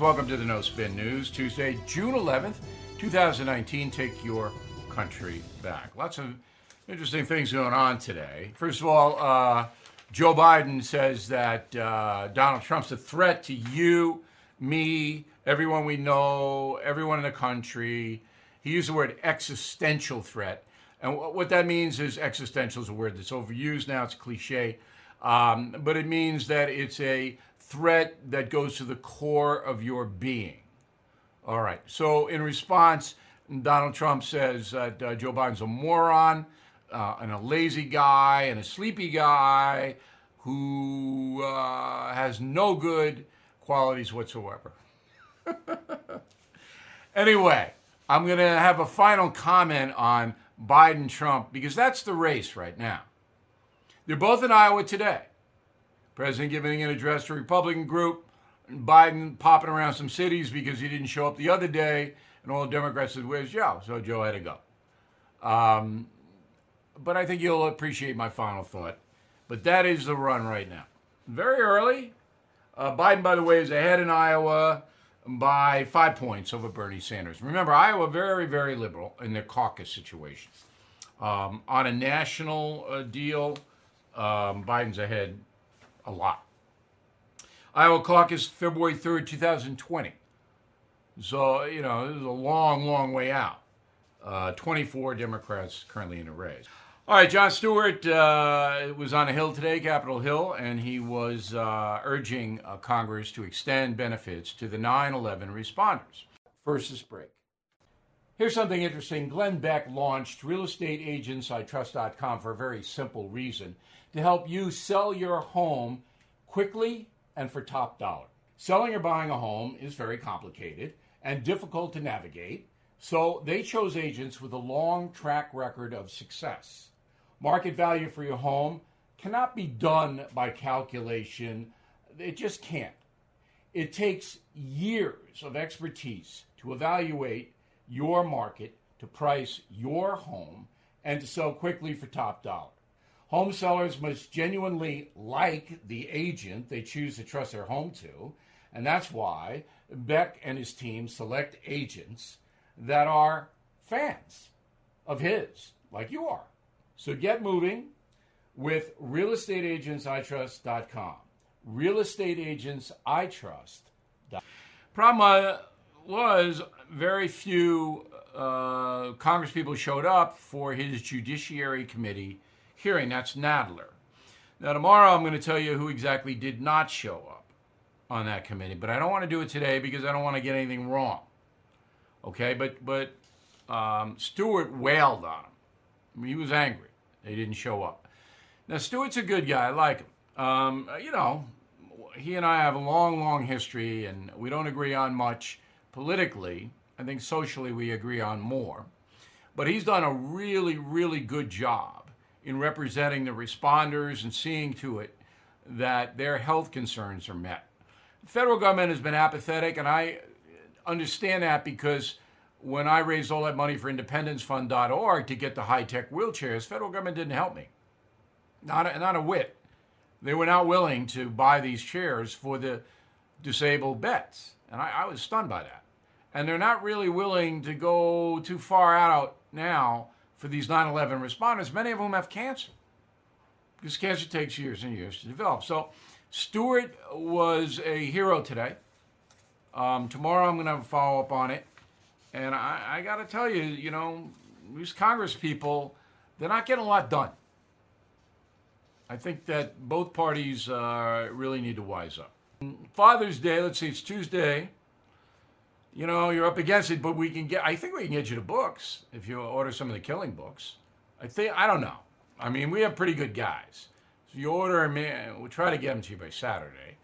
Welcome to the No Spin News. Tuesday, June 11th, 2019. Take your country back. Lots of interesting things going on today. First of all, uh, Joe Biden says that uh, Donald Trump's a threat to you, me, everyone we know, everyone in the country. He used the word existential threat. And what that means is existential is a word that's overused now, it's cliche. Um, but it means that it's a threat that goes to the core of your being. All right. So, in response, Donald Trump says that uh, Joe Biden's a moron uh, and a lazy guy and a sleepy guy who uh, has no good qualities whatsoever. anyway, I'm going to have a final comment on Biden Trump because that's the race right now. They're both in Iowa today. President giving an address to a Republican group, and Biden popping around some cities because he didn't show up the other day, and all the Democrats said, Where's Joe? So Joe had to go. Um, but I think you'll appreciate my final thought. But that is the run right now. Very early. Uh, Biden, by the way, is ahead in Iowa by five points over Bernie Sanders. Remember, Iowa very, very liberal in their caucus situation. Um, on a national uh, deal, um, Biden's ahead a lot. Iowa caucus, February 3rd, 2020. So, you know, this is a long, long way out. Uh, 24 Democrats currently in a race. All right, Jon Stewart uh, was on a Hill today, Capitol Hill, and he was uh, urging uh, Congress to extend benefits to the 9 11 responders. First, this break. Here's something interesting. Glenn Beck launched realestateagentsitrust.com for a very simple reason to help you sell your home quickly and for top dollar. Selling or buying a home is very complicated and difficult to navigate, so they chose agents with a long track record of success. Market value for your home cannot be done by calculation, it just can't. It takes years of expertise to evaluate your market, to price your home, and to sell quickly for top dollar. Home sellers must genuinely like the agent they choose to trust their home to, and that's why Beck and his team select agents that are fans of his, like you are. So get moving with realestateagentsitrust.com. Realestateagentsitrust.com. Problem uh, was very few uh, Congresspeople showed up for his Judiciary Committee hearing. That's Nadler. Now, tomorrow I'm going to tell you who exactly did not show up on that committee, but I don't want to do it today because I don't want to get anything wrong. Okay, but but um, Stewart wailed on him. he was angry. They didn't show up. Now Stewart's a good guy. I like him. Um, you know, he and I have a long, long history, and we don't agree on much politically. I think socially we agree on more. But he's done a really, really good job in representing the responders and seeing to it that their health concerns are met. The federal government has been apathetic, and I understand that because when I raised all that money for independencefund.org to get the high tech wheelchairs, federal government didn't help me. Not a, not a whit. They were not willing to buy these chairs for the disabled vets. And I, I was stunned by that and they're not really willing to go too far out now for these 9/11 responders, many of whom have cancer, because cancer takes years and years to develop. So Stewart was a hero today. Um, tomorrow I'm going to have a follow up on it, and I, I got to tell you, you know, these Congress people, they're not getting a lot done. I think that both parties uh, really need to wise up. Father's Day, let's see, it's Tuesday you know, you're up against it, but we can get, I think we can get you the books if you order some of the killing books. I think, I don't know. I mean, we have pretty good guys. So you order them, man, we'll try to get them to you by Saturday.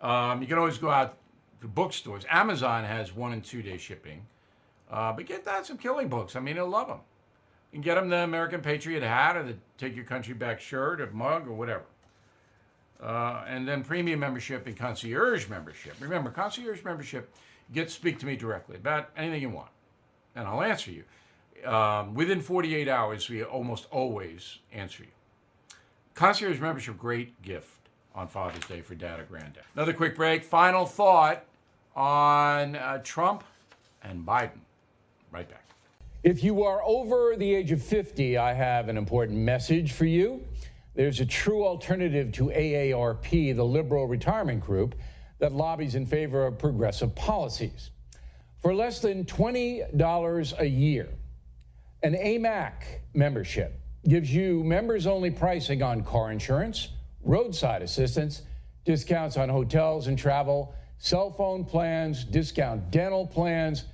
Um, you can always go out to bookstores. Amazon has one and two day shipping. Uh, but get that some killing books. I mean, you'll love them. You can get them the American Patriot hat or the Take Your Country Back shirt or mug or whatever. Uh, and then premium membership and concierge membership. Remember, concierge membership get to speak to me directly about anything you want, and I'll answer you. Um, within 48 hours, we almost always answer you. Concierge membership, great gift on Father's Day for dad or granddad. Another quick break. Final thought on uh, Trump and Biden. Right back. If you are over the age of 50, I have an important message for you. There's a true alternative to AARP, the liberal retirement group that lobbies in favor of progressive policies. For less than $20 a year, an AMAC membership gives you members only pricing on car insurance, roadside assistance, discounts on hotels and travel, cell phone plans, discount dental plans,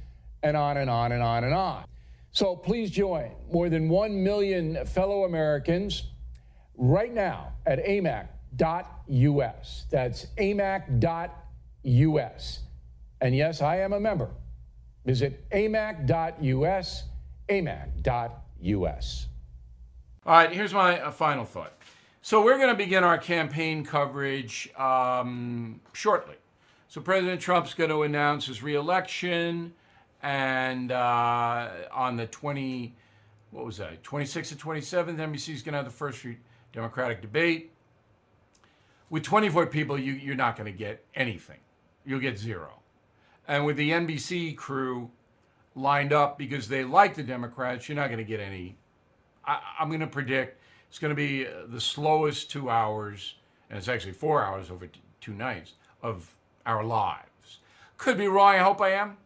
and on and on and on and on. So please join more than 1 million fellow Americans right now at amac.us. That's amac.us. And yes, I am a member. Visit amac.us, amac.us. All right, here's my uh, final thought. So we're going to begin our campaign coverage um, shortly. So President Trump's going to announce his reelection, and uh, on the 20, what was that, 26th and 27th, NBC's going to have the first Democratic debate. With 24 people, you, you're not going to get anything. You'll get zero. And with the NBC crew lined up because they like the Democrats, you're not going to get any. I, I'm going to predict it's going to be uh, the slowest two hours, and it's actually four hours over t- two nights of our lives. Could be wrong. I hope I am.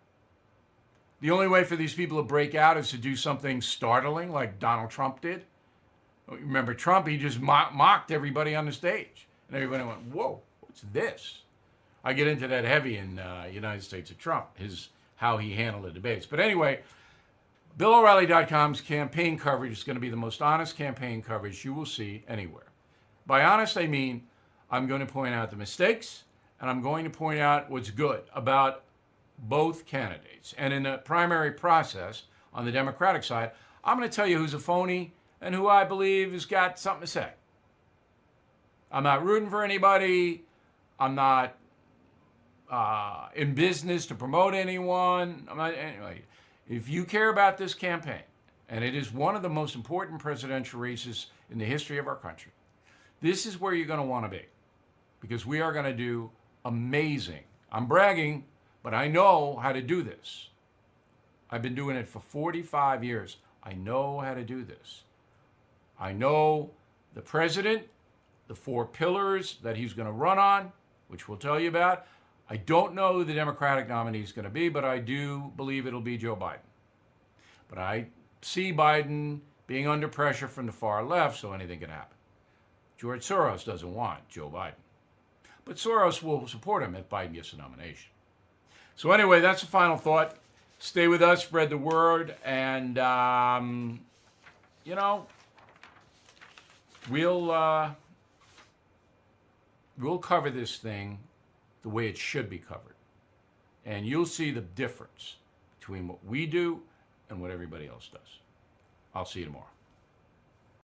The only way for these people to break out is to do something startling, like Donald Trump did. Remember Trump? He just mocked everybody on the stage, and everybody went, "Whoa, what's this?" I get into that heavy in uh, United States of Trump, his how he handled the debates. But anyway, BillO'Reilly.com's campaign coverage is going to be the most honest campaign coverage you will see anywhere. By honest, I mean I'm going to point out the mistakes and I'm going to point out what's good about both candidates. And in the primary process on the Democratic side, I'm going to tell you who's a phony and who I believe has got something to say. I'm not rooting for anybody. I'm not uh, in business to promote anyone. Not, anyway, if you care about this campaign, and it is one of the most important presidential races in the history of our country, this is where you're going to want to be because we are going to do amazing. I'm bragging, but I know how to do this. I've been doing it for 45 years. I know how to do this. I know the president, the four pillars that he's going to run on, which we'll tell you about. I don't know who the Democratic nominee is going to be, but I do believe it'll be Joe Biden. But I see Biden being under pressure from the far left, so anything can happen. George Soros doesn't want Joe Biden. But Soros will support him if Biden gets the nomination. So, anyway, that's the final thought. Stay with us, spread the word, and, um, you know, we'll, uh, we'll cover this thing the way it should be covered. And you'll see the difference between what we do and what everybody else does. I'll see you tomorrow.